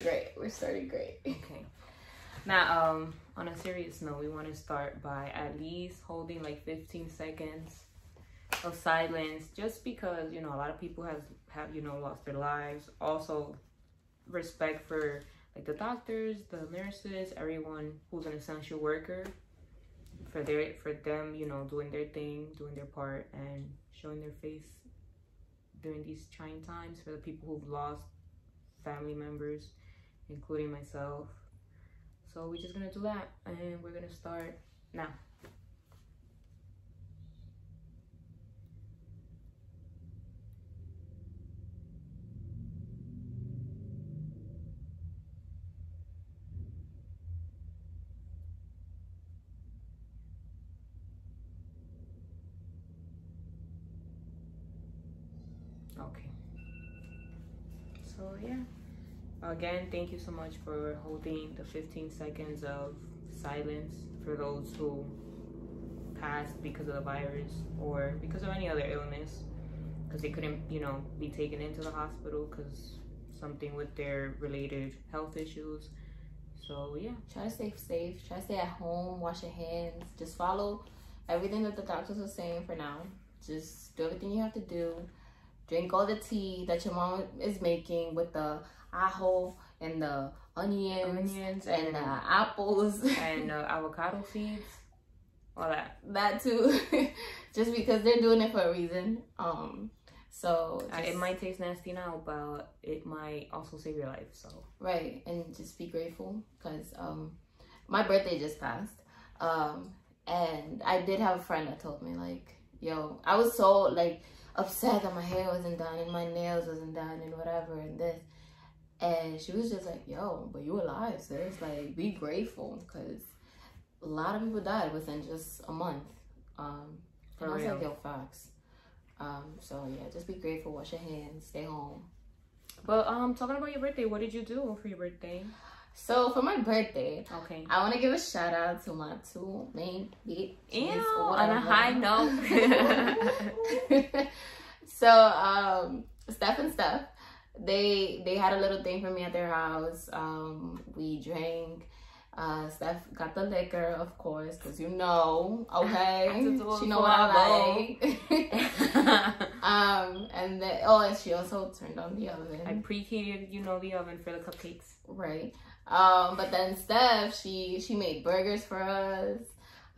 Great. We're starting great. Okay. Now, um, on a serious note, we want to start by at least holding like 15 seconds of silence, just because you know a lot of people has have you know lost their lives. Also, respect for like the doctors, the nurses, everyone who's an essential worker for their for them, you know, doing their thing, doing their part, and showing their face during these trying times for the people who've lost family members, including myself. So we're just gonna do that, and we're gonna start now. Okay. So yeah. Again, thank you so much for holding the 15 seconds of silence for those who passed because of the virus or because of any other illness because they couldn't, you know, be taken into the hospital because something with their related health issues. So yeah. Try to stay safe. Try to stay at home. Wash your hands. Just follow everything that the doctors are saying for now. Just do everything you have to do. Drink all the tea that your mom is making with the ajo and the onions, Onions and and the apples and uh, avocado seeds, all that. that too. just because they're doing it for a reason. Um, so Uh, it might taste nasty now, but it might also save your life. So Right, and just be grateful because um, my birthday just passed, um, and I did have a friend that told me like, "Yo, I was so like upset that my hair wasn't done and my nails wasn't done and whatever and this," and she was just like, "Yo, but you alive, sis. Like, be grateful because a lot of people died within just a month." Um, For and I was like, "Yo, facts." Um, so yeah, just be grateful, wash your hands, stay home. But um, talking about your birthday, what did you do for your birthday? So for my birthday, Okay. I want to give a shout out to my two main bitches. Ew, on a high note. so um, Steph and Steph, they they had a little thing for me at their house. Um, we drank. Uh, Steph got the liquor, of course, because you know, okay, Have to do it she know what our I like. um, and then oh, and she also turned on the oven. I preheated, you know, the oven for the cupcakes. Right. Um, but then Steph, she she made burgers for us.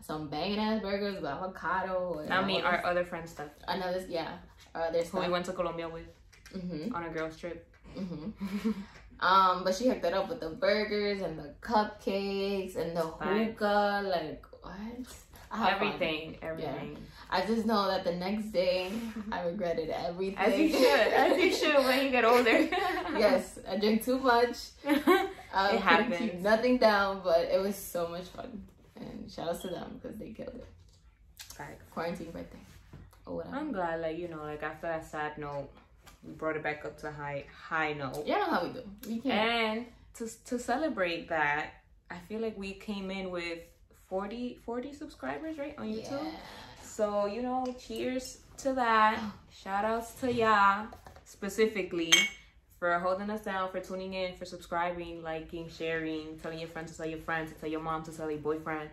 Some banging ass burgers with avocado. And I mean, our other friend stuff, another yeah. Uh, there's who we went to Colombia with hmm on a girls trip. hmm Um, but she hooked it up with the burgers and the cupcakes and the hookah. Like what? Fun. Everything, everything. I just know that the next day I regretted everything. As you should, as you should when you get older. yes, I drank too much. I It couldn't keep happens. nothing down, but it was so much fun. And shout out to them because they killed it. Facts. Quarantine birthday. Or whatever. I'm glad, like you know, like after that sad note, we brought it back up to high high note. Yeah, know how we do. We can't. And to to celebrate that, I feel like we came in with 40, 40 subscribers, right, on YouTube. Yeah. So, you know, cheers to that. Shout outs to ya specifically for holding us down, for tuning in, for subscribing, liking, sharing, telling your friends to tell your friends, to tell your mom to tell your boyfriend.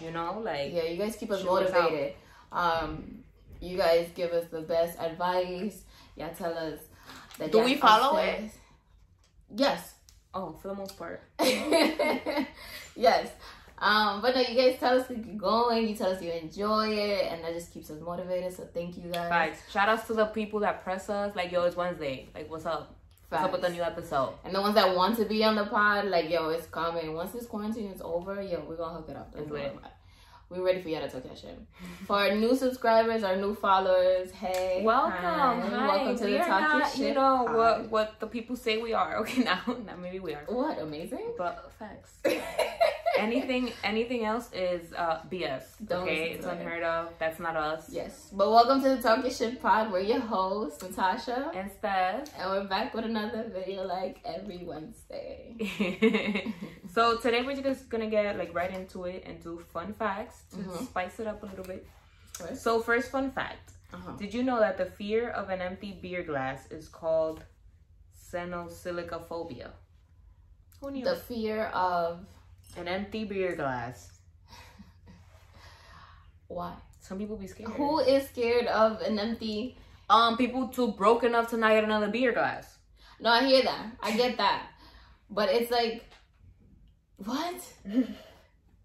You know, like Yeah, you guys keep us Shoot us motivated. Um, you guys give us the best advice. Y'all tell us that Do we follow upstairs. Yes. oh, for the most part. yes. Um, but no, you guys tell us to keep going. You tell us you enjoy it, and that just keeps us motivated. So thank you guys. Facts. Shout outs to the people that press us, like, yo, it's Wednesday. Like, what's up? What's up with the new episode? And the ones that want to be on the pod, like yo, it's coming. Once this quarantine is over, yo, we're gonna hook it up. Don't We're ready for y'all to talk that shit. For our new subscribers, our new followers, hey, Welcome. hi. Hi. welcome to we the Talk Your Shit. you know, pod. what, what the people say we are. Okay, now, now maybe we are. What amazing? But facts. anything anything else is uh BS. Don't okay, it's it. unheard of. That's not us. yes, but welcome to the Talk Your Shit pod. We're your hosts, Natasha, And Steph. and we're back with another video like every Wednesday. so today we're just gonna get like right into it and do fun facts to Mhm. spice it up a little bit. So first fun fact. uh-huh. Did you know that the fear of an empty beer glass is called xenosilicophobia? Who knew? The fear of An empty beer glass. why? Some people be scared. Who is scared of an empty? Um, people too broke enough to not get another beer glass. No, I hear that. I get that, but it's like, what?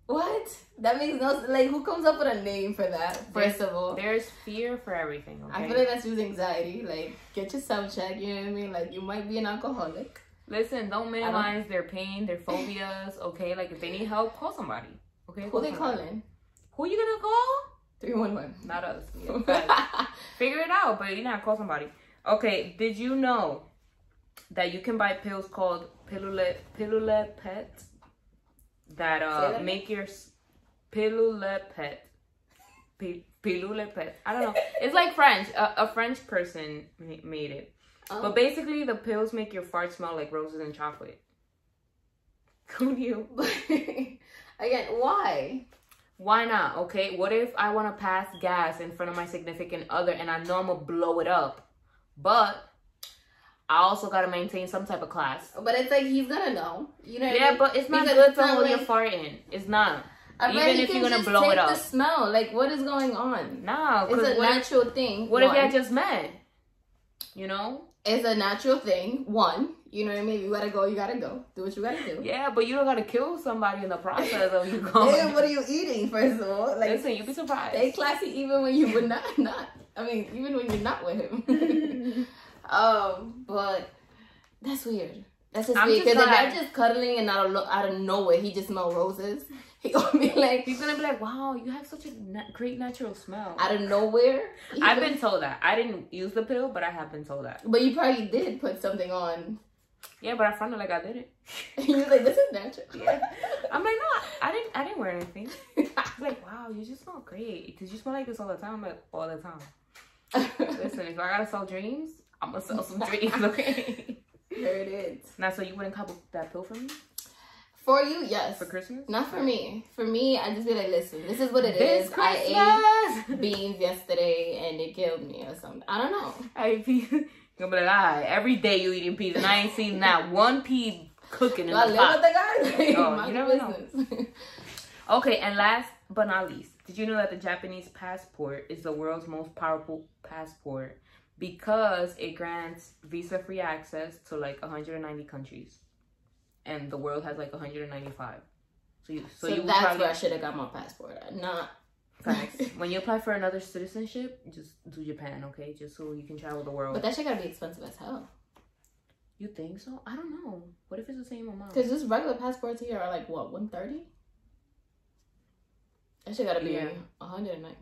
what? That makes no like. Who comes up with a name for that? First of all, There's fear for everything. Okay. I feel like that's just anxiety. Like, get yourself checked. You know what I mean? Like, you might be an alcoholic. Listen, don't minimize their pain, their phobias. Okay, like if they need help, call somebody. Okay. Who call they somebody. calling? Who you gonna call? Three one one. Not us. Yeah. Figure it out, but you know, call somebody. Okay, did you know that you can buy pills called Pilule Pilule Pet that uh that make your Pilule Pet Pi- Pilule Pet. I don't know. It's like French. A, a French person made it. Oh. But basically, the pills make your fart smell like roses and chocolate. Who knew? Again, why? Why not? Okay, what if I want to pass gas in front of my significant other and I know I'm gonna blow it up, but I also gotta maintain some type of class. But it's like he's gonna know. You know. what I Yeah, mean? but it's not Because good it's to hold your fart in. It's not. I even if you're gonna blow it up. The smell. Like, what is going on? Nah, It's a what, if, natural thing. what if y'all just met? You know? It's a natural thing. One, you know what I mean. You gotta go. You gotta go. Do what you gotta do. Yeah, but you don't gotta kill somebody in the process of you going. Damn, what are you eating? First of all, like Listen, you'd be surprised. stay classy even when you would not not. I mean, even when you're not with him. um, but that's weird. That's just I'm weird because if they're just cuddling and out of out of nowhere he just smell roses, he gonna be like He's gonna be like, "Wow, you have such a na- great natural smell." out of nowhere. he I've been told that. I didn't use the pill, but I have been told that. but you probably did put something on. Yeah, but I found fronted like I did it. You was like, this is natural. Yeah. I'm like, no, I didn't. I didn't wear anything. He's like, wow, you just smell great because you smell like this all the time. I'm like, all the time. Listen, if I gotta sell dreams, I'm gonna sell some dreams, okay? There it is. now, so you wouldn't cop that pill for me For you, yes. for Christmas? Not for me. For me, I just be like, listen, this is what it This is. I Christmas. ate beans yesterday and it killed me or something. I don't know. I pee. You're gonna be like, every day you eating peas, and I ain't seen not one pea cooking in I the pot. the Oh, you never know. Okay, and last but not least, did you know that the Japanese passport is the world's most powerful passport because it grants visa-free access to like 190 countries, and the world has like 195. So you, so, So, you that's probably where I should have got my passport. Not. when you apply for another citizenship, just do Japan, okay? Just so you can travel the world. But that shit gotta be expensive as hell. you think so? I don't know. What if it's the same amount? Because just regular passports here are like, what, 130 That shit gotta be Yeah. 109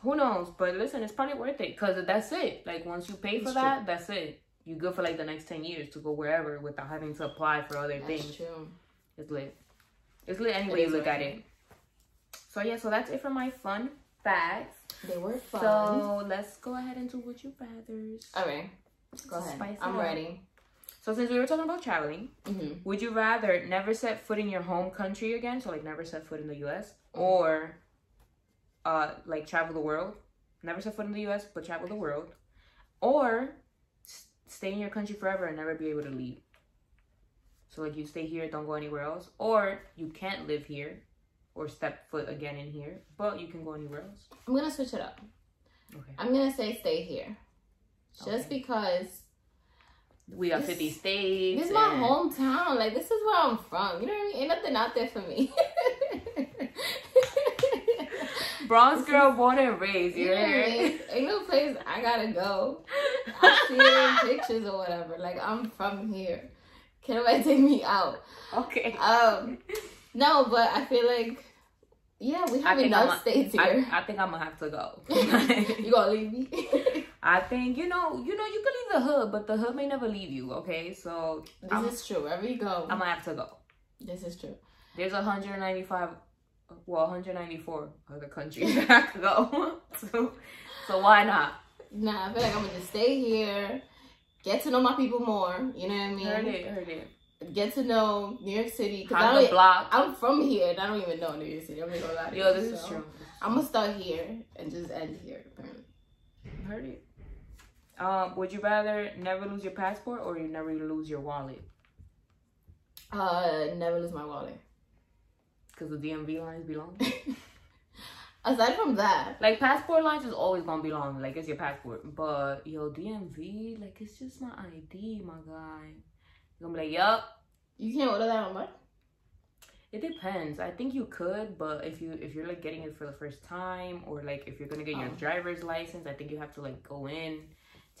Who knows? But listen, it's probably worth it because that's it. Like once you pay for It's that, that's it. You good for like the next ten years to go wherever without having to apply for other That's things. true. It's lit. It's lit anyway It you look at it. So yeah, so that's it for my fun facts. They were fun. So let's go ahead and do would you rather's. Alright, go ahead. I'm ready. So since we were talking about traveling, hmm would you rather never set foot in your home country again, so like never set foot in the US, or uh like travel the world? Never set foot in the US, but travel the world. Or stay in your country forever and never be able to leave. So like you stay here, don't go anywhere else. Or you can't live here or step foot again in here, but you can go anywhere else. I'm gonna switch it up. Okay. I'm gonna say stay here. Just Okay. because We got 50 states. this is my hometown. Like this is where I'm from. You know what I mean? Ain't nothing out there for me. Bronx girl born and raised, you you know what I hear? mean? Ain't no place I gotta go. I see it in pictures or whatever. Like I'm from here. Can nobody take me out? Okay. Um, no, but I feel like yeah, we have enough I'm states I, here. I think I'm gonna have to go. you gonna leave me? I think you know, you know, you can leave the hood, but the hood may never leave you. Okay, so this I'm, is true. Wherever you go, I'm gonna have to go. this is true. There's 195, well, 194 other countries I could go to, so why not? Nah, I feel like I'm gonna just stay here, get to know my people more. You know what I mean? Heard it, heard it. Get to know New York City. Cause I don't, block. I'm from here and I don't even know New York City. I'm gonna go lie Yo, this is true. I'm gonna start here and just end here. Apparently. Heard it. Um, would you rather never lose your passport or you never lose your wallet? Uh, never lose my wallet. Because the DMV lines be long. Aside from that, like passport lines is always gonna be long. Like it's your passport. But yo, DMV, like it's just my ID, my guy. You're gonna be like, yup. You can't order that online. It depends. I think you could, but if you if you're like getting it for the first time, or like if you're gonna get your Oh. driver's license, I think you have to like go in,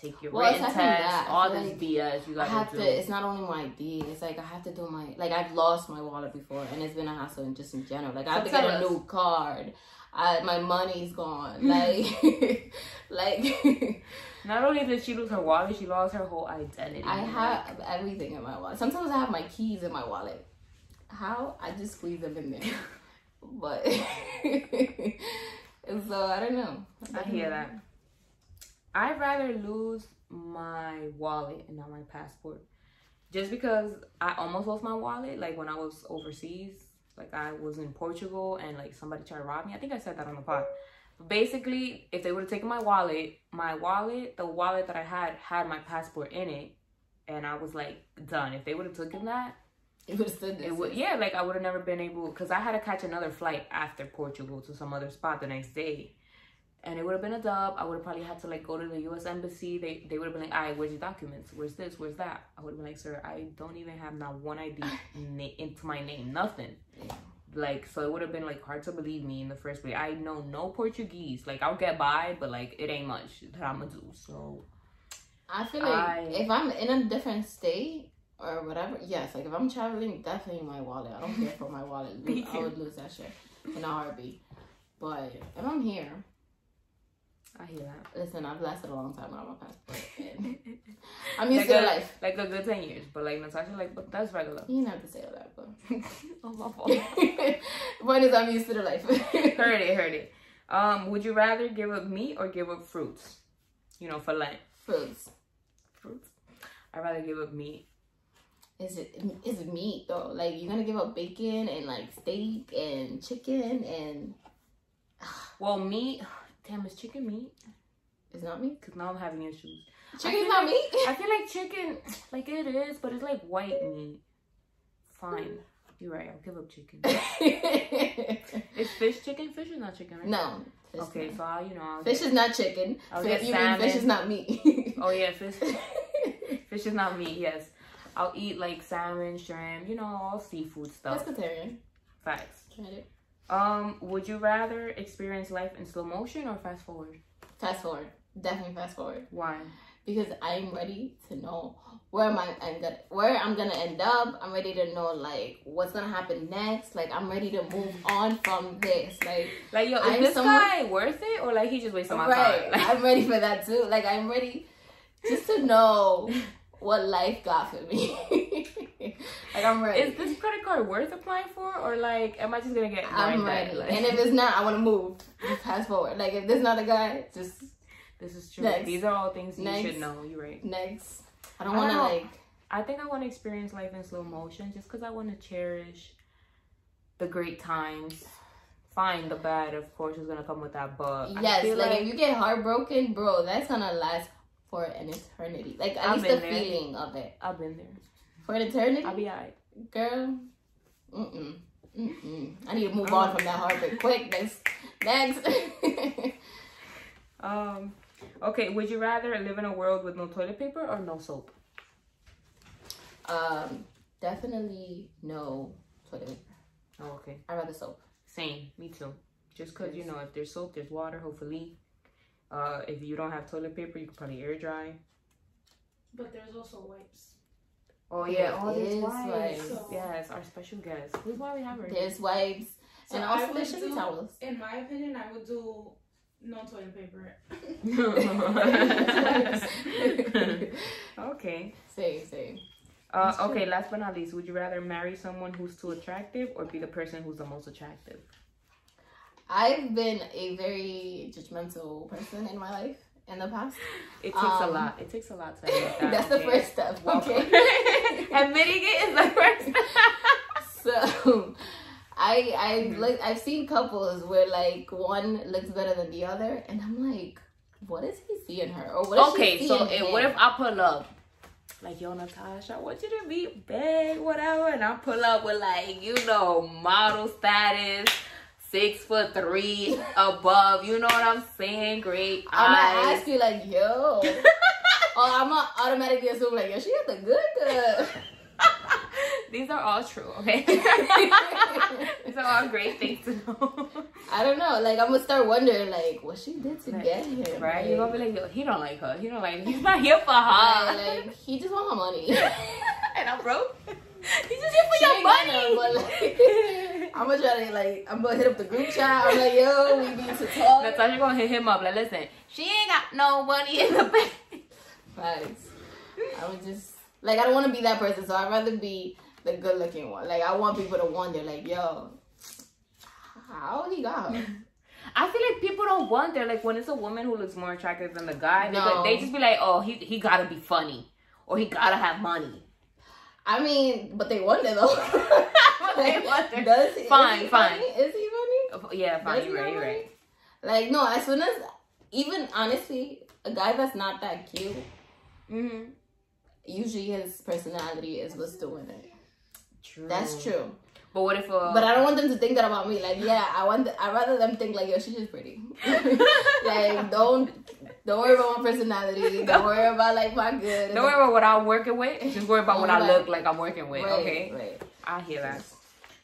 take your Well, written test, that, all feel this BS you gotta have do. to. It's not only my ID. It's like I have to do my like I've lost my wallet before, and it's been a hassle in just in general. Like I have to get a new card. I, my money's gone. Like, like Not only did she lose her wallet, she lost her whole identity. I have everything in my wallet. Sometimes I have my keys in my wallet. How? I just squeeze them in there. But so I don't know. I hear that. I'd rather lose my wallet and not my passport. Just because I almost lost my wallet, like when I was overseas, like I was in Portugal and like somebody tried to rob me. I think I said that on the pod. But basically, if they would have taken my wallet, my wallet, the wallet that I had had my passport in it, and I was like done. If they would have taken that, It would have stood this. it would yeah, like I would have never been able because I had to catch another flight after Portugal to some other spot the next day. And it would have been a dub. I would have probably had to like go to the US embassy. They they would have been like, "Alright, where's your documents? Where's this? Where's that?" I would have been like, "Sir, I don't even have not one ID na- into my name, nothing." Like so, it would have been like hard to believe me in the first place. I know no Portuguese. Like I'll get by, but like it ain't much that I'm gonna do. So I feel like I- if I'm in a different state or whatever, yes, like if I'm traveling, definitely my wallet. I don't care for my wallet. I would lose that shit in a heartbeat. But if I'm here, I hear that. listen, I've lasted a long time without my passport. I'm used like to a, life. like a good ten years, but like Natasha, like, but that's regular. You didn't have to say all that, but oh my fault. One is, I'm used to the life. heard it, heard it. Um, would you rather give up meat or give up fruits? You know, for Lent. Fruits. Fruits. I'd rather give up meat. Is it is it meat though? Like you're gonna give up bacon and like steak and chicken and Well, meat. Damn, is chicken meat? it's not meat. Cause now I'm having issues. Chicken's not like- meat. I feel like chicken, like it is, but it's like white meat. Fine, you're right. I'll give up chicken. Is fish chicken? Fish is not chicken, right? no. Fish Okay, not. so I'll, you know, I'll Fish get- is not chicken. I'll so get you mean fish is not meat. Oh yeah, fish. fish is not meat. Yes, I'll eat like salmon, shrimp. You know, all seafood stuff. Pescatarian. Facts. Tried it. Um, would you rather experience life in slow motion or fast forward? Fast forward. Definitely fast forward. Why? Because I'm ready to know where am I I'm gonna where I'm gonna end up. I'm ready to know like what's gonna happen next. Like I'm ready to move on from this. Like Like, yo, is I'm this someone- guy worth it or like he just wasting my right. time? Like, I'm ready for that too. Like I'm ready just to know what life got for me. like I'm ready. is this credit card worth applying for or like am I just gonna get I'm ready. Like, and if it's not, I want to move. Just fast forward. Like if there's not a guy, just this is true. Next. These are all things you Next. should know. You're right. next. I don't want to like. I think I want to experience life in slow motion just because I want to cherish the great times. Fine, the bad, of course, is gonna come with that, but Yes, feel like, if you get heartbroken, bro, that's gonna last for an eternity. Like at I've least the there. feeling of it I've been there. For an eternity, I'll be alright. girl. Mm mm. Mm mm. I need to move on from that heartbreak quick. Next, next. Um, okay, would you rather live in a world with no toilet paper or no soap? um, definitely no toilet paper. Oh, okay. I'd rather soap. Same, me too. Just because, you know, if there's soap, there's water, hopefully. Uh, if you don't have toilet paper, you can probably air dry. But there's also wipes. Oh, There yeah. Oh, there's is wipes. wipes. Yes, our special guest. This is why we have her. There's wipes So and also would there's shower do- towels. In my opinion, I would do no toilet paper. okay. Same, same. Uh, okay, last but not least, would you rather marry someone who's too attractive or be the person who's the most attractive? I've been a very judgmental person in my life in the past. It takes a Um, lot. It takes a lot to admit that. That's the first step. Welcome. Okay. Admitting it is the first so I I look I've seen couples where like one looks better than the other, and I'm like, what is he seeing her, or what? Okay, so what if I pull up like, yo, Natasha, I want you to be big, whatever. And I pull up with like, you know, model status, six foot three above. You know what I'm saying? Great I'm gonna ask you like, yo. oh, I'm gonna automatically assume like, yo, she got the good good. These are all true, okay? These are all great things to know. I don't know. Like, I'm gonna start wondering like, what she did to Right. get him. Right? Like, You're gonna be like, yo, he don't like her. He don't like He's not here for right, her. like, he just want her money. and I'm broke. He's just here for She your money. but, like, I'm gonna try to like, I'm gonna hit up the group chat. I'm like, yo, we need to talk. Natasha gonna hit him up like, listen, she ain't got no money in the bank. Facts. I would just like I don't want to be that person, so I'd rather be the good looking one. Like I want people to wonder, like, yo, how he got her? I feel like people don't wonder, like when it's a woman who looks more attractive than the guy, they, No. they just be like, oh, he he gotta be funny. Or he gotta have money. I mean, but they wonder though. They wonder. Does he, Fine, is he fine. Funny? Is he funny? Yeah, fine, you're right, you're right. Like no, as soon as even honestly, a guy that's not that cute, Mm-hmm. usually his personality is what's doing it. True. That's true. But what if uh But I don't want them to think that about me. Like, yeah, I want. I rather them think like, yo, she's just pretty. like, don't don't worry about my personality. Don't worry about like my good. don't worry about what I'm working with. Just worry about what I look like I'm working with. Right, okay. Right. I hear that.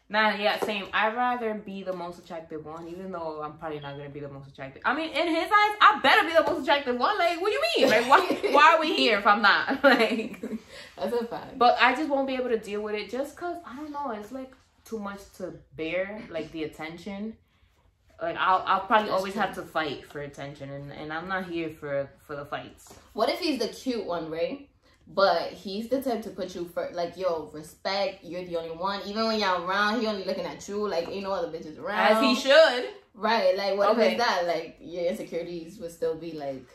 Nah, yeah, same. I'd rather be the most attractive one, even though I'm probably not gonna be the most attractive. I mean, in his eyes, I better be the most attractive one. Like, what do you mean? Like, why, why are we here if I'm not? Like, That's a fact. but I just won't be able to deal with it just cause I don't know. It's like too much to bear, like the attention. Like I'll, I'll probably That's always true. have to fight for attention, and, and I'm not here for for the fights. What if he's the cute one, right? But he's the type to put you first. Like, yo, respect. You're the only one. Even when y'all around, he only looking at you. Like, ain't no other bitches around. As he should. Right. Like, what Okay. if that? Like, your insecurities would still be like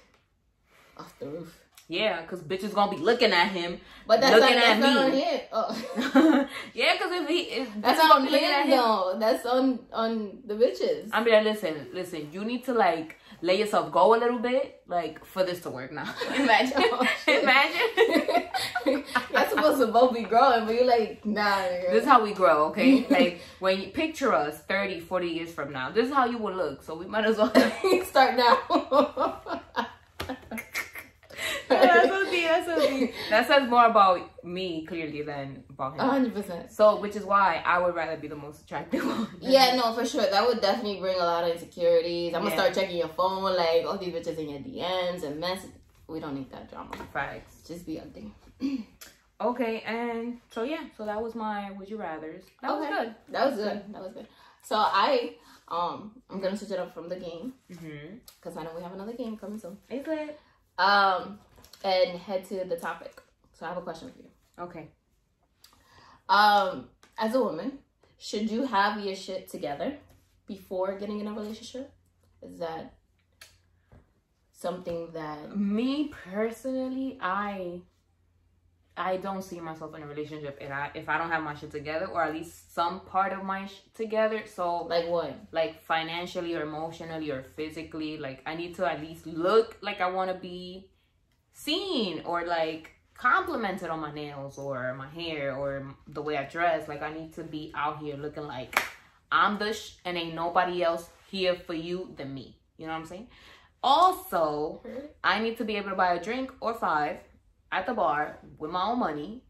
off the roof. Yeah, cause bitches gonna be looking at him. But that's Looking not, at that's me. on him. Oh. yeah, cause if he if That's not on him, him. though. That's on on the bitches. I'm be like, listen, listen, you need to like let yourself go a little bit, like for this to work now. Imagine, Oh, imagine. You're supposed to both be growing, but you're like, nah. nigga. this is how we grow, okay? like when you picture us 30, 40 years from now, this is how you will look. So we might as well. Start now. That's so deep. That's so deep. That says more about me clearly than about him. hundred percent. So, which is why I would rather be the most attractive one. Yeah, no, for sure. That would definitely bring a lot of insecurities. I'm gonna start checking your phone, like all these bitches in your DMs and mess. We don't need that drama. Facts. Just be ugly. Okay, and so yeah, so that was my would you rather's. That was good. That was good. That was good. So I, um, I'm gonna switch it up from the game Mm-hmm. because I know we have another game coming soon. Is it? Um, and head to the topic. So I have a question for you. Okay. Um, as a woman, should you have your shit together before getting in a relationship? Is that something that Me personally, I I don't see myself in a relationship if I if I don't have my shit together or at least some part of my sh- together. So like what? like financially or emotionally or physically, like I need to at least look like I want to be seen or like complimented on my nails or my hair or the way I dress. Like I need to be out here looking like I'm the sh- and ain't nobody else here for you than me. You know what I'm saying? Also, mm-hmm. I need to be able to buy a drink or five at the bar with my own money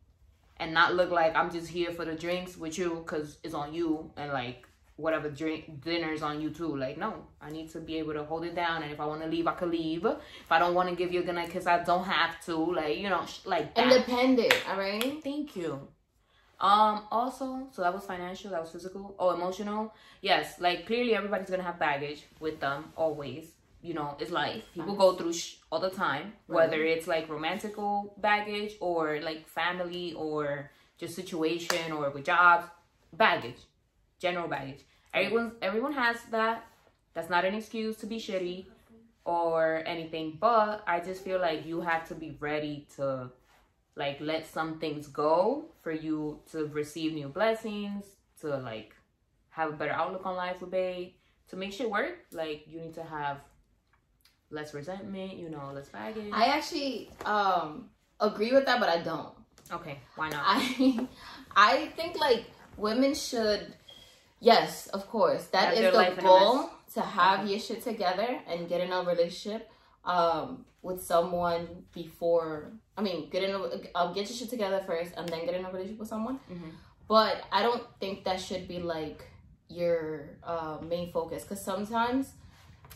and not look like I'm just here for the drinks with you because it's on you and like whatever drink dinner's on you too. Like, no, I need to be able to hold it down. And if I want to leave, I can leave. If I don't want to give you a good night kiss, I don't have to. Like, you know, sh- like that. Independent, all right? Thank you. Um, also, so that was financial, that was physical. Oh, emotional. Yes, like clearly everybody's gonna have baggage with them always. You know, it's life. People go through sh- all the time, whether it's like romantical baggage or like family or just situation or with jobs, baggage, general baggage. Everyone, everyone has that. That's not an excuse to be shitty or anything, but I just feel like you have to be ready to like let some things go for you to receive new blessings, to like have a better outlook on life with Bay, to make shit work. Like you need to have less resentment, you know, less baggage. I actually um agree with that, but I don't. Okay, why not? I I think like women should yes, of course. That is the goal to have your shit together and get in a relationship um with someone before I mean get in a uh, get your shit together first and then get in a relationship with someone. Mhm. But I don't think that should be like your uh, main focus because sometimes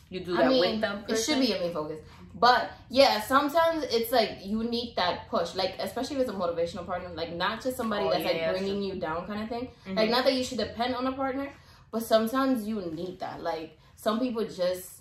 you do I that mean, with them. it should be your main focus. But yeah, sometimes it's like you need that push, like especially with a motivational partner, like not just somebody Oh, that's yeah, like yeah, bringing you down kind of thing. Mhm. Like not that you should depend on a partner, but sometimes you need that. Like some people just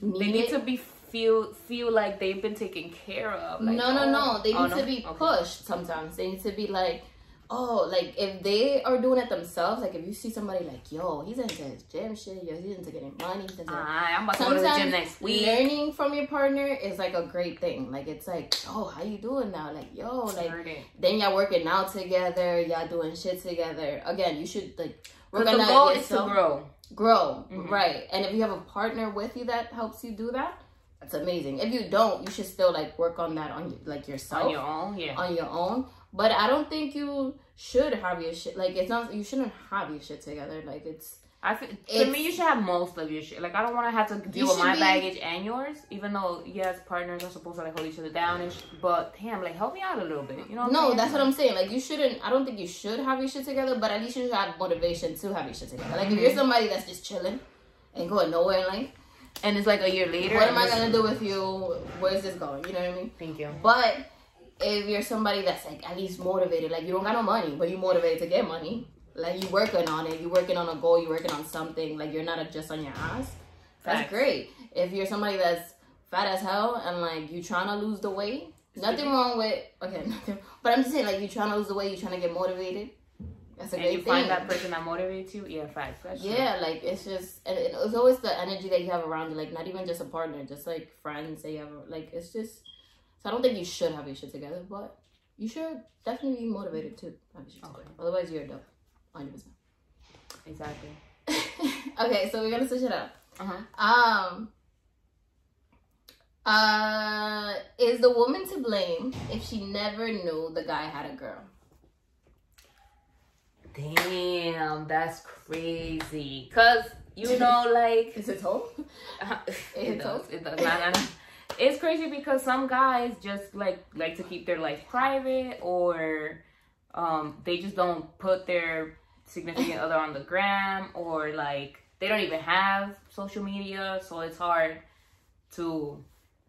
need, They need it. to be feel feel like they've been taken care of. Like, no, no, oh, no. They need oh, to no? be Okay. pushed. Sometimes they need to be like, oh, like if they are doing it themselves. Like if you see somebody like, yo, he's into his gym shit. Yo, he's into getting money. He's into Ah, I'm about to go to the gym next week. learning from your partner is like a great thing. Like it's like, oh, how you doing now? Like, yo, like then y'all working out together, y'all doing shit together. Again, you should like work Because on the goal is to grow. grow, Mhm. right? And if you have a partner with you that helps you do that, that's amazing. If you don't, you should still like work on that on like yourself On your own, yeah. on your own. But I don't think you should have your shit like it's not. You shouldn't have your shit together. Like it's I feel, to It's- me, you should have most of your shit. Like, I don't want to have to deal with my be- baggage and yours, even though, yes, partners are supposed to, like, hold each other down and sh- But, damn, like, help me out a little bit. You know what I'm No, that's what I'm saying. Like you shouldn't. I don't think you should have your shit together, but at least you should have motivation to have your shit together. Like if you're Mm-hmm. somebody that's just chilling and going nowhere in life, And it's like a year later. what am I gonna do with you? Where's this going? You know what I mean? Thank you. But if you're somebody that's like at least motivated, like you don't got no money, but you motivated to get money, like you working on it, you working on a goal, you working on something, like you're not just on your ass. That's Facts. great. If you're somebody that's fat as hell and like you trying to lose the weight, nothing wrong with okay, nothing. But I'm just saying like you trying to lose the weight, you trying to get motivated. That's a And great you thing. find that person that motivates you, yeah, facts. That's true. yeah, like it's just and it's always the energy that you have around you, like not even just a partner, just like friends that you have. Like it's just. So I don't think you should have your shit together, but you should definitely be motivated to have your shit Okay. together. Otherwise, you're a dope, hundred percent. Exactly. Okay, so we're gonna switch it up. Uh-huh. Um. Uh, is the woman to blame if she never knew the guy had a girl? Damn, that's crazy. Cause you know, like Is it told? it It does. does? It does. Nah, nah, nah. It's crazy because some guys just like like to keep their life private, or um, they just don't put their significant other on the gram, or like they don't even have social media, so it's hard to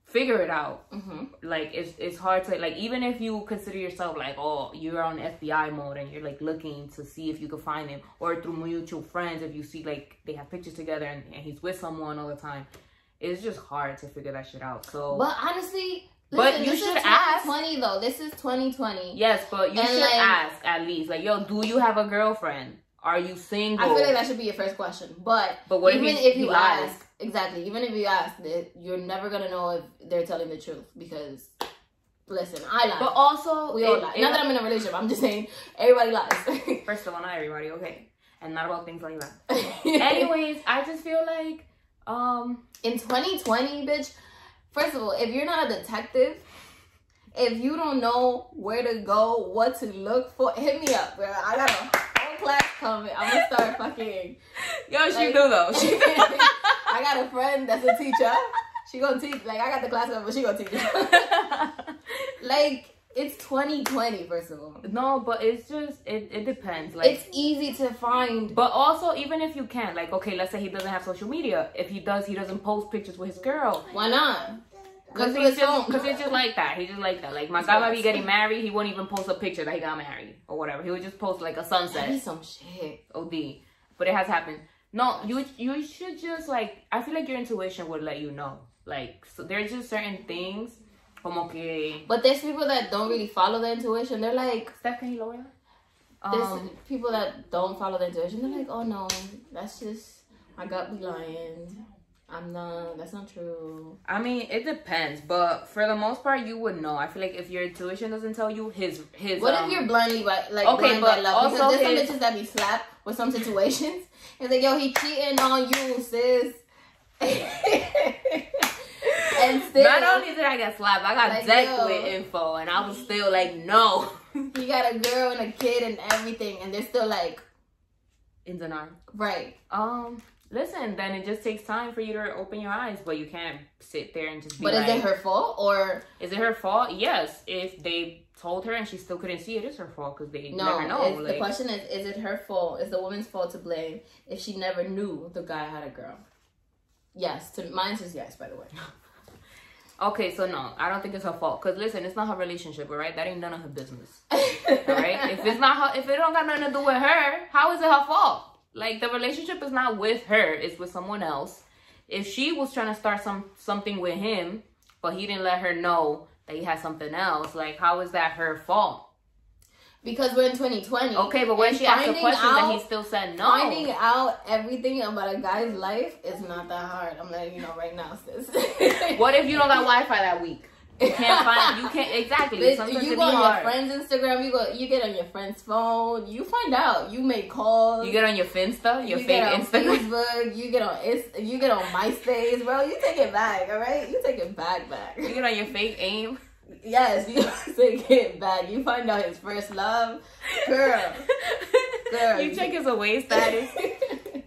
figure it out Mm-hmm. like it's it's hard to like even if you consider yourself like oh you're on FBI mode and you're like looking to see if you can find him or through mutual friends if you see like they have pictures together and, and he's with someone all the time it's just hard to figure that shit out so But honestly, But you this should is ask. Twenty though. This is 2020. yes but you And, should like- ask at least like yo do you have a girlfriend are you single I feel like that should be your first question. But but what even if, if, you lies? ask, exactly, even if you ask, you're never gonna know if they're telling the truth because, listen, I lie. but also we all it- lie. it- Not that I'm in a relationship. I'm just saying everybody lies. first of all not everybody okay and not about things like that anyways i just feel like um in 2020, bitch. First of all, if you're not a detective, if you don't know where to go, what to look for, hit me up, bro. I got a whole class coming. I'm gonna start fucking. yo she Like- do though she I got a friend that's a teacher. She gonna teach. Like I got the class coming, but she gonna teach. like it's 2020, first of all. No, but it's just it, it depends. Like It's easy to find. but also even if you can, like okay, let's say he doesn't have social media. If he does, he doesn't post pictures with his girl. Why not? Cause he's just, cause it's just like that. He's just like that. Like my guy might be getting married, he won't even post a picture that he got married or whatever. He would just post like a sunset. some shit. OD. But it has happened. No, you you should just like I feel like your intuition would let you know. Like so there's just certain things. Como que But there's people that don't really follow their intuition. They're like, Steph, can you lower there's Um, people that don't follow their intuition. They're like, oh no, that's just my gut be lying. I'm not. That's not true. I mean, it depends, but for the most part, you would know. I feel like if your intuition doesn't tell you, his his. What um, if you're blindly by like Okay, blind by but love? Because also there's his- some bitches that be slapped with some situations. It's like, yo, he cheating on you, sis. and still, Not only did I get slapped, I got Like, decked yo. with info, and I was still like, no. you got a girl and a kid and everything, and they're still like, In the arm. right. Um, listen, then it just takes time for you to open your eyes, but you can't sit there and just be But like, is it her fault or Is it her fault? Yes. If they told her and she still couldn't see it, it's her fault because they no? never know. like, the question is, is it her fault? Is the woman's fault to blame if she never knew the guy had a girl? Yes, to mine's is yes. By the way, okay, so no, I don't think it's her fault. Cause listen, it's not her relationship, all right? That ain't none of her business, all right? if it's not her, if it don't got nothing to do with her, how is it her fault? Like the relationship is not with her; it's with someone else. If she was trying to start some something with him, but he didn't let her know that he had something else, like how is that her fault? Because we're in 2020. Okay, but when she asked the question, out- and he still said no. Finding out everything about a guy's life is not that hard. I'm letting you know right now, sis. What if you don't got Wi-Fi that week? You can't find. You can't exactly. Bitch, you go on hard. your friend's Instagram. You go. You get on your friend's phone. You find out. You make calls. You get on your Finsta, your you fake Instagram. Facebook. You get on You get on MySpace, bro. You take it back. All right. You take it back, back. You get on your fake AIM. Yes, you take it back. You find out his first love, girl. Girl. You check his away status.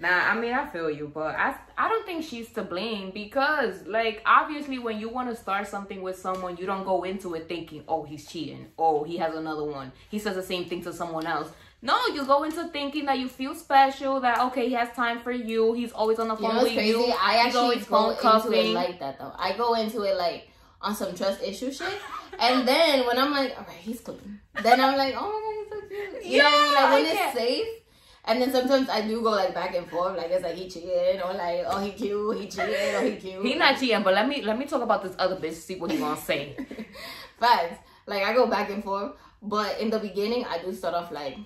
Nah, I mean I feel you, but I I don't think she's to blame because like obviously when you want to start something with someone, you don't go into it thinking, oh he's cheating, oh he has another one, he says the same thing to someone else. No, you go into thinking that you feel special, that okay he has time for you, he's always on the You phone know what's with crazy? you. I He's actually always go phone into it like that though. I go into it like on some trust issue shit, and then when I'm like, all right, he's clean. Then I'm like, oh my god, he's so cute. You know what I mean? Like when it's safe. And then sometimes I do go like back and forth, like it's like he cheating or like oh he cute, he cheated, or he cute. He not cheating, but let me let me talk about this other bitch. See what he gonna say. Facts. Like I go back and forth, but in the beginning I do start off like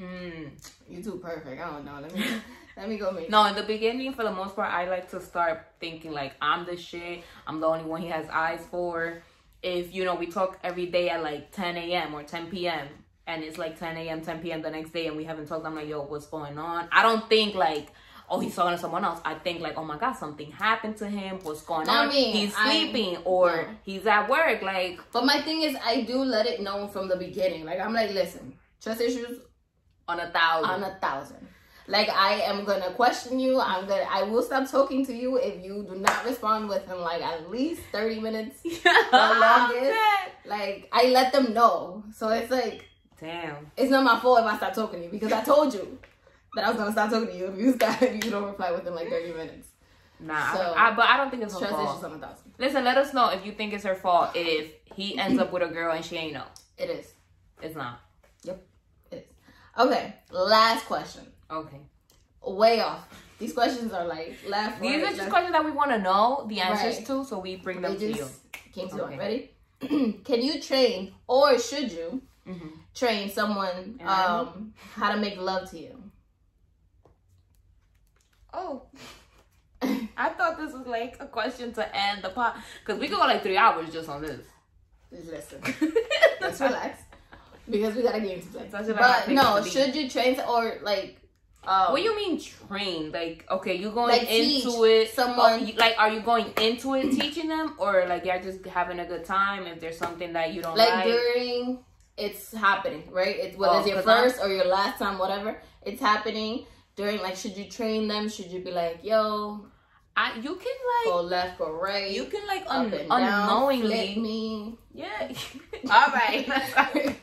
Mm. Too perfect. I don't know. Let me let me go make. No, in the beginning, for the most part, I like to start thinking like I'm the shit. I'm the only one he has eyes for. If you know, we talk every day at like 10 a.m. or 10 p.m. and it's like 10 a.m., 10 p.m. the next day, and we haven't talked. I'm like, yo, what's going on? I don't think like. Oh, he's talking to someone else. I think like, oh my god, something happened to him. What's going I on? mean, he's I- sleeping or no. he's at work. Like, But my thing is, I do let it know from the beginning. Like I'm like, listen, trust issues on a thousand. on a thousand. Like I am gonna question you. I'm gonna. I will stop talking to you if you do not respond within like at least thirty minutes. The longest. Like I let them know. So it's like Damn. it's not my fault if I stop talking to you because I told you that I was gonna stop talking to you if you stop if you don't reply within like thirty minutes. Nah, So, I, I, but I don't think it's her fault. issues on a thousand. Listen, let us know if you think it's her fault if he ends up with a girl and she ain't know. It is. It's not. Is. Okay. Last question. Okay. Way off. These questions are like left. These right, are just questions that we want to know the answers Right. to, so we bring They them to you. came to Okay. Ready? Can you train or should you hmm train someone um how to make love to you? Oh. I thought this was like a question to end the pot because we could go like three hours just on this. Listen, let's relax because we got a game to play. A But no, should you train or like? Um, What do you mean train? Like, okay, you going Like into it. someone- you- like, are you going into it teaching them, or like you're just having a good time? If there's something that you don't like like, during it's happening, right? It's whether Oh, it's your 'cause I'm- first or your last time, whatever. It's happening during. Like, should you train them? Should you be like, yo, I, you can like go left, or right, you can like un- down, unknowingly, me. yeah. All right,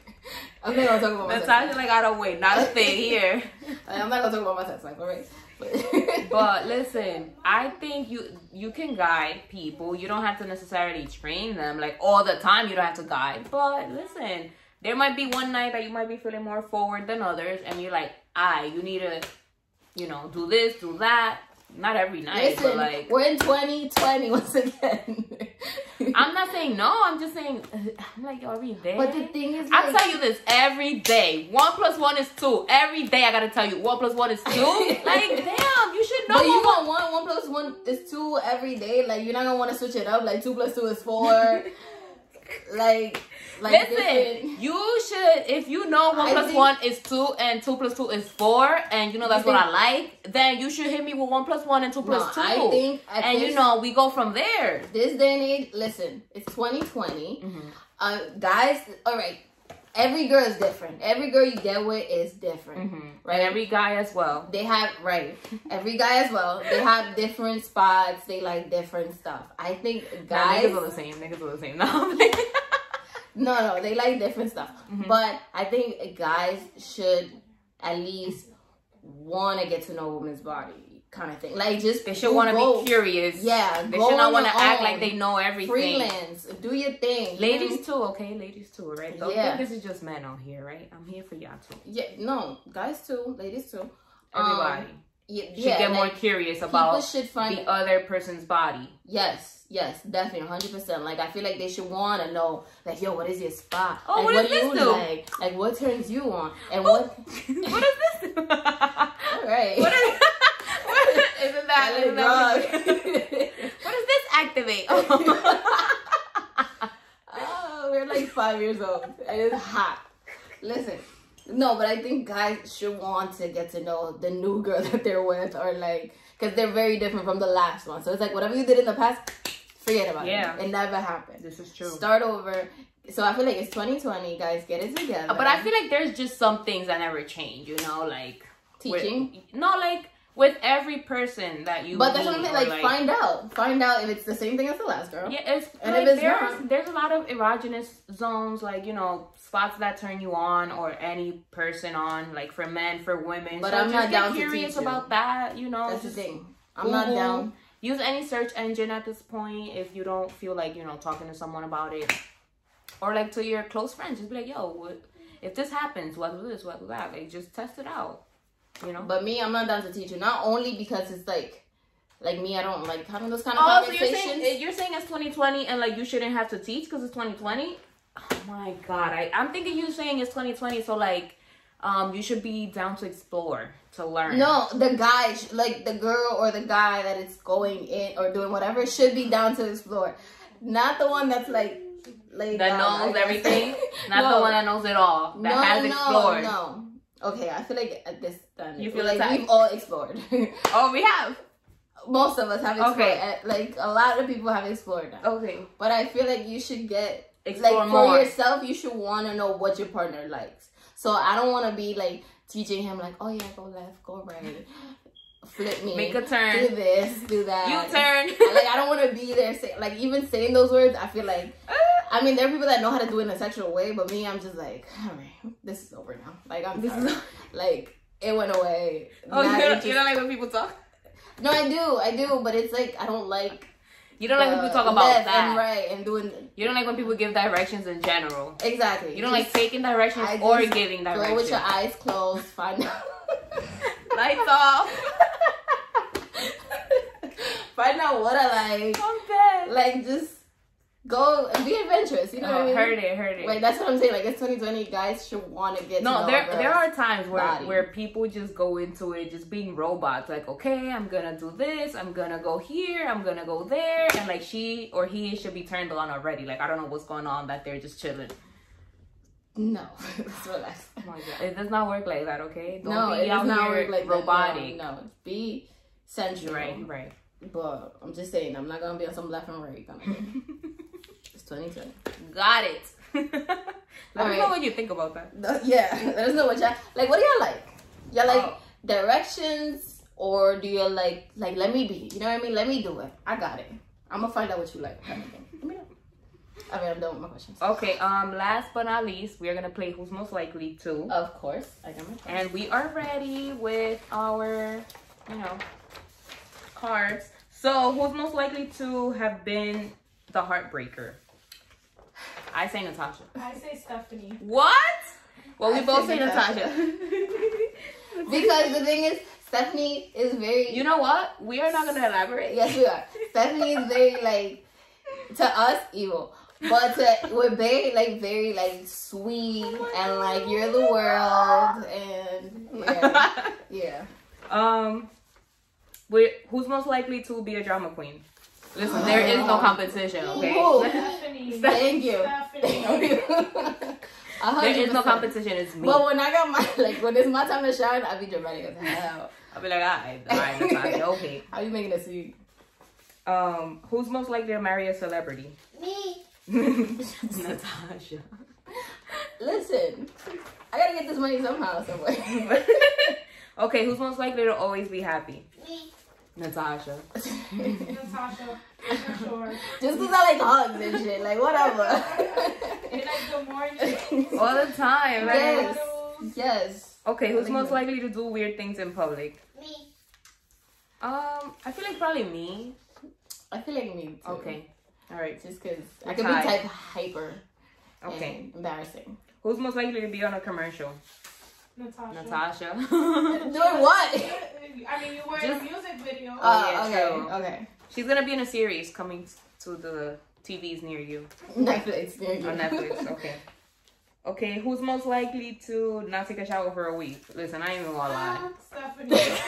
I'm not gonna talk about my sex life. like I don't wait, not a thing here. I'm not gonna talk about my sex life, alright? But, But listen, I think you you can guide people. You don't have to necessarily train them like all the time. You don't have to guide. But listen, there might be one night that you might be feeling more forward than others, and you're like, "I, you need to, you know, do this, do that." Not every night, listen, but like, we're in 2020 once again. I'm not saying no. I'm just saying, I'm like yo, every day. But the thing is, I tell you this every day. One plus one is two. Every day I gotta tell you one plus one is two. like, damn, you should know. But you what gonna want one plus one is two every day. Like you're not gonna want to switch it up. Like two plus two is four. like like Listen, you should if you know one I plus one is two and two plus two is four, and you know that's You what I like. Then you should hit me with one plus one and two plus two, No, I think at and you know we go from there. this day and age. Listen, it's 2020. Mhm. Uh, guys, all right. Every girl is different. Every girl you get with is different. Mm-hmm. Right. And every guy as well. They have right. Every guy as well. They have different spots. They like different stuff. I think Nah, guys. niggas are the same. Niggas are the same. No, No, no, they like different stuff. Mhm. But I think guys should at least want to get to know a woman's body, kind of thing. Like just they should want to be curious. Yeah, They should not want to act like they know everything. freelance. Do your thing. Ladies too, okay? Ladies too, right? Don't Yeah. think this is just men out here, right? I'm here for y'all too. Yeah, no, guys too, ladies too. Everybody Um, yeah, should yeah, get more like, curious people about should find the other person's body. Yes, yes, definitely, hundred percent. Like I feel like they should want to know, like, yo, what is your spot? Oh, like, what this you do? like? Like, what turns you on? And oh, what? what does this do? All right. what is, what, isn't that, isn't that what, what does this activate? oh, we're like five years old, and it's hot. Listen, no, but I think guys should want to get to know the new girl that they're with, or like, because they're very different from the last one. So it's like whatever you did in the past, forget about it. Yeah. it. It never happened. this is true. Start over. So I feel like it's 2020, guys. Get it together. But I feel like there's just some things that never change, you know, like with- teaching. no, like with every person that you. But that's what I'm meet Like, find out, find out if it's the same thing as the last girl. Yeah, it's And like if it's there's not- there's a lot of erogenous zones, like you know spots that turn you on or any person on, like for men, for women. But so I'm just not down to curious teach you. about that. You know, That's the thing. I'm not down. use any search engine at this point if you don't feel like you know talking to someone about it, or like to your close friends, just be like, yo, what if this happens? What do this? What do that? Like just test it out. You know. But me, I'm not down to teach you. Not only because it's like, like me, I don't like having those kind of Oh, so you're conversations. saying you're saying it's 2020 and like you shouldn't have to teach because it's 2020? Oh my god, I I'm thinking you saying it's 2020, so like um you should be down to explore to learn. no, the guy, like the girl or the guy that is going in or doing whatever, should be down to explore. Not the one that's like, like that down, knows everything, not No. the one that knows it all, that no, has no, explored. no. Okay, I feel like at this time, You feel like attacked? we've all explored. Oh, we have. Most of us have explored. Okay. Uh, Like a lot of people have explored now. Okay, But I feel like you should get explore like more. for yourself. You should want to know what your partner likes. So I don't want to be like teaching him like, oh yeah, go left, go right, flip me, Make a turn, do this, do that. You turn. like I don't want to be there. Say, like even saying those words, I feel like. I mean, there are people that know how to do it in a sexual way, but me, I'm just like, all right, this is over now. Like I'm This is- like it went away. oh, you don't, you don't like when people talk. no, I do, I do, but it's like I don't like. You don't like when people talk about that. and right and doing You don't like when people give directions in general. exactly. You don't Just like taking directions or giving Go directions. with your eyes closed. Find out. Lights off. Find out what I like. I'm dead. Like just go and be adventurous. You know what oh, I Oh, mean? heard it, heard it. Like that's what I'm saying. Like it's 2020. Guys should want to get. no, there there are times where body. where people just go into it just being robots. Like, okay, I'm gonna do this. I'm gonna go here. I'm gonna go there, and like she or he should be turned on already. Like, I don't know what's going on. That they're just chilling. No, let's relax. Oh it does not work like that. Okay, don't no, be it does not work like that. robotic. No, no, be sensual. Right, right. But I'm just saying, I'm not gonna be on some left and right kind of thing. It's 2020. Got it. Let me know what you think about that. Yeah, let us know what y'all like. What do y'all like? Y'all like Oh. directions, or do you like like let me be? You know what I mean? Let me do it. I got it. I'm gonna find out what you like. kind of. Let me know. I mean, I'm done with my questions. Okay. Um. Last but not least, we are gonna play Who's Most Likely to. Of course, I got my. And we are ready with our, you know, cards. So, who's most likely to have been the heartbreaker? I say Natasha. I say Stephanie. What? Well, we I both say say Natasha. because the thing is, Stephanie is very. you know what? We are not gonna elaborate. Yes, we are. Stephanie is very like to us evil, but to, we're very like very like sweet and like you're the world and yeah, yeah. um, we who's most likely to be a drama queen? Listen, there is no competition, okay? Stephanie. Thank you. Stephanie. A There is no competition, it's me. But when I got my like when it's my time to shine, I'll be dramatic as hell. I'll be like, alright, alright, Natasha, okay. How you making a scene? Um, who's most likely to marry a celebrity? Me. Natasha. Listen, I gotta get this money somehow, somewhere. okay, who's most likely to always be happy? Me. Natasha. Natasha. For sure. Just cause I like hugs and shit, like whatever. You're like, good morning. All the time. Like, Yes. Yes. Okay, who's Like most that. likely to do weird things in public? Me. Um, I feel like probably me. I feel like me too. Okay. All right. Just cause I can be tied. type hyper. Okay. Embarrassing. Who's most likely to be on a commercial? Natasha. Natasha. Doing what? I mean, you were in a music video. Oh, Uh, yeah, okay. true. Okay. She's gonna be in a series coming to the TVs near you Netflix. There you on. Netflix. Okay. Okay, who's most likely to not take a shower for a week? Listen, I ain't even gonna lie. Stephanie.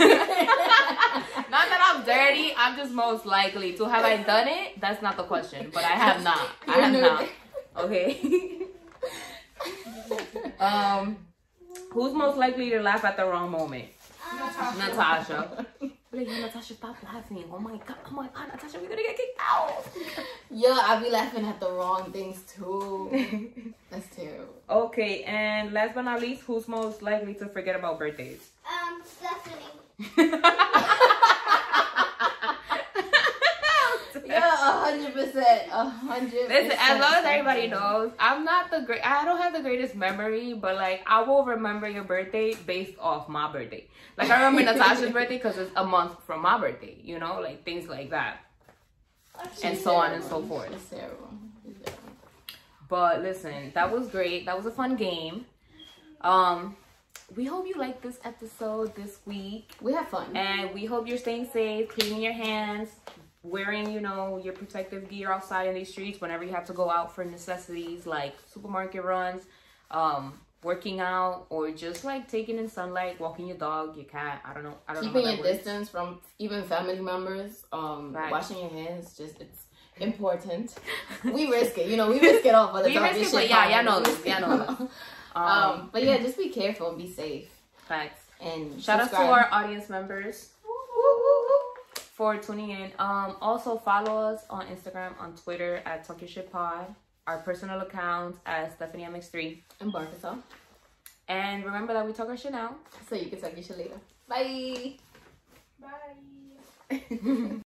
Not that I'm dirty, I'm just most likely to. Have I done it? That's not the question, but I have not. I have not. Okay. um, who's most likely to laugh at the wrong moment? Natasha. Natasha. Like, Natasha, stop laughing. Oh my god, oh my god, Natasha, we're gonna get kicked out. Yeah, I be laughing at the wrong things too. That's terrible. okay, and last but not least, who's most likely to forget about birthdays? Um, Stephanie. Yeah, a hundred percent, a hundred. Listen, as long as everybody knows, I'm not the great. I don't have the greatest memory, but like I will remember your birthday based off my birthday. Like I remember Natasha's birthday because it's a month from my birthday. You know, like things like that, and so on and so forth. But listen, that was great. That was a fun game. Um, we hope you liked this episode this week, We have fun. and we hope you're staying safe, cleaning your hands, wearing you know your protective gear outside in these streets whenever you have to go out for necessities like supermarket runs, um, working out, or just like taking in sunlight, walking your dog, your cat. I don't know. I don't know. Keeping a distance from even family members. Um, Right. washing your hands. Just it's important. we risk it. You know, we risk it all for the We risk it, but yeah, y'all know this, y'all know this. Um, Um, but yeah, just be careful and be safe. facts. And Shout out to our audience members. For tuning in. Um, also follow us on Instagram, on Twitter at Talk Your Shit Pod, our personal accounts at Stephanie MX3. and Barkasol. And remember that we talk our shit now. So you can talk your shit later. Bye. Bye.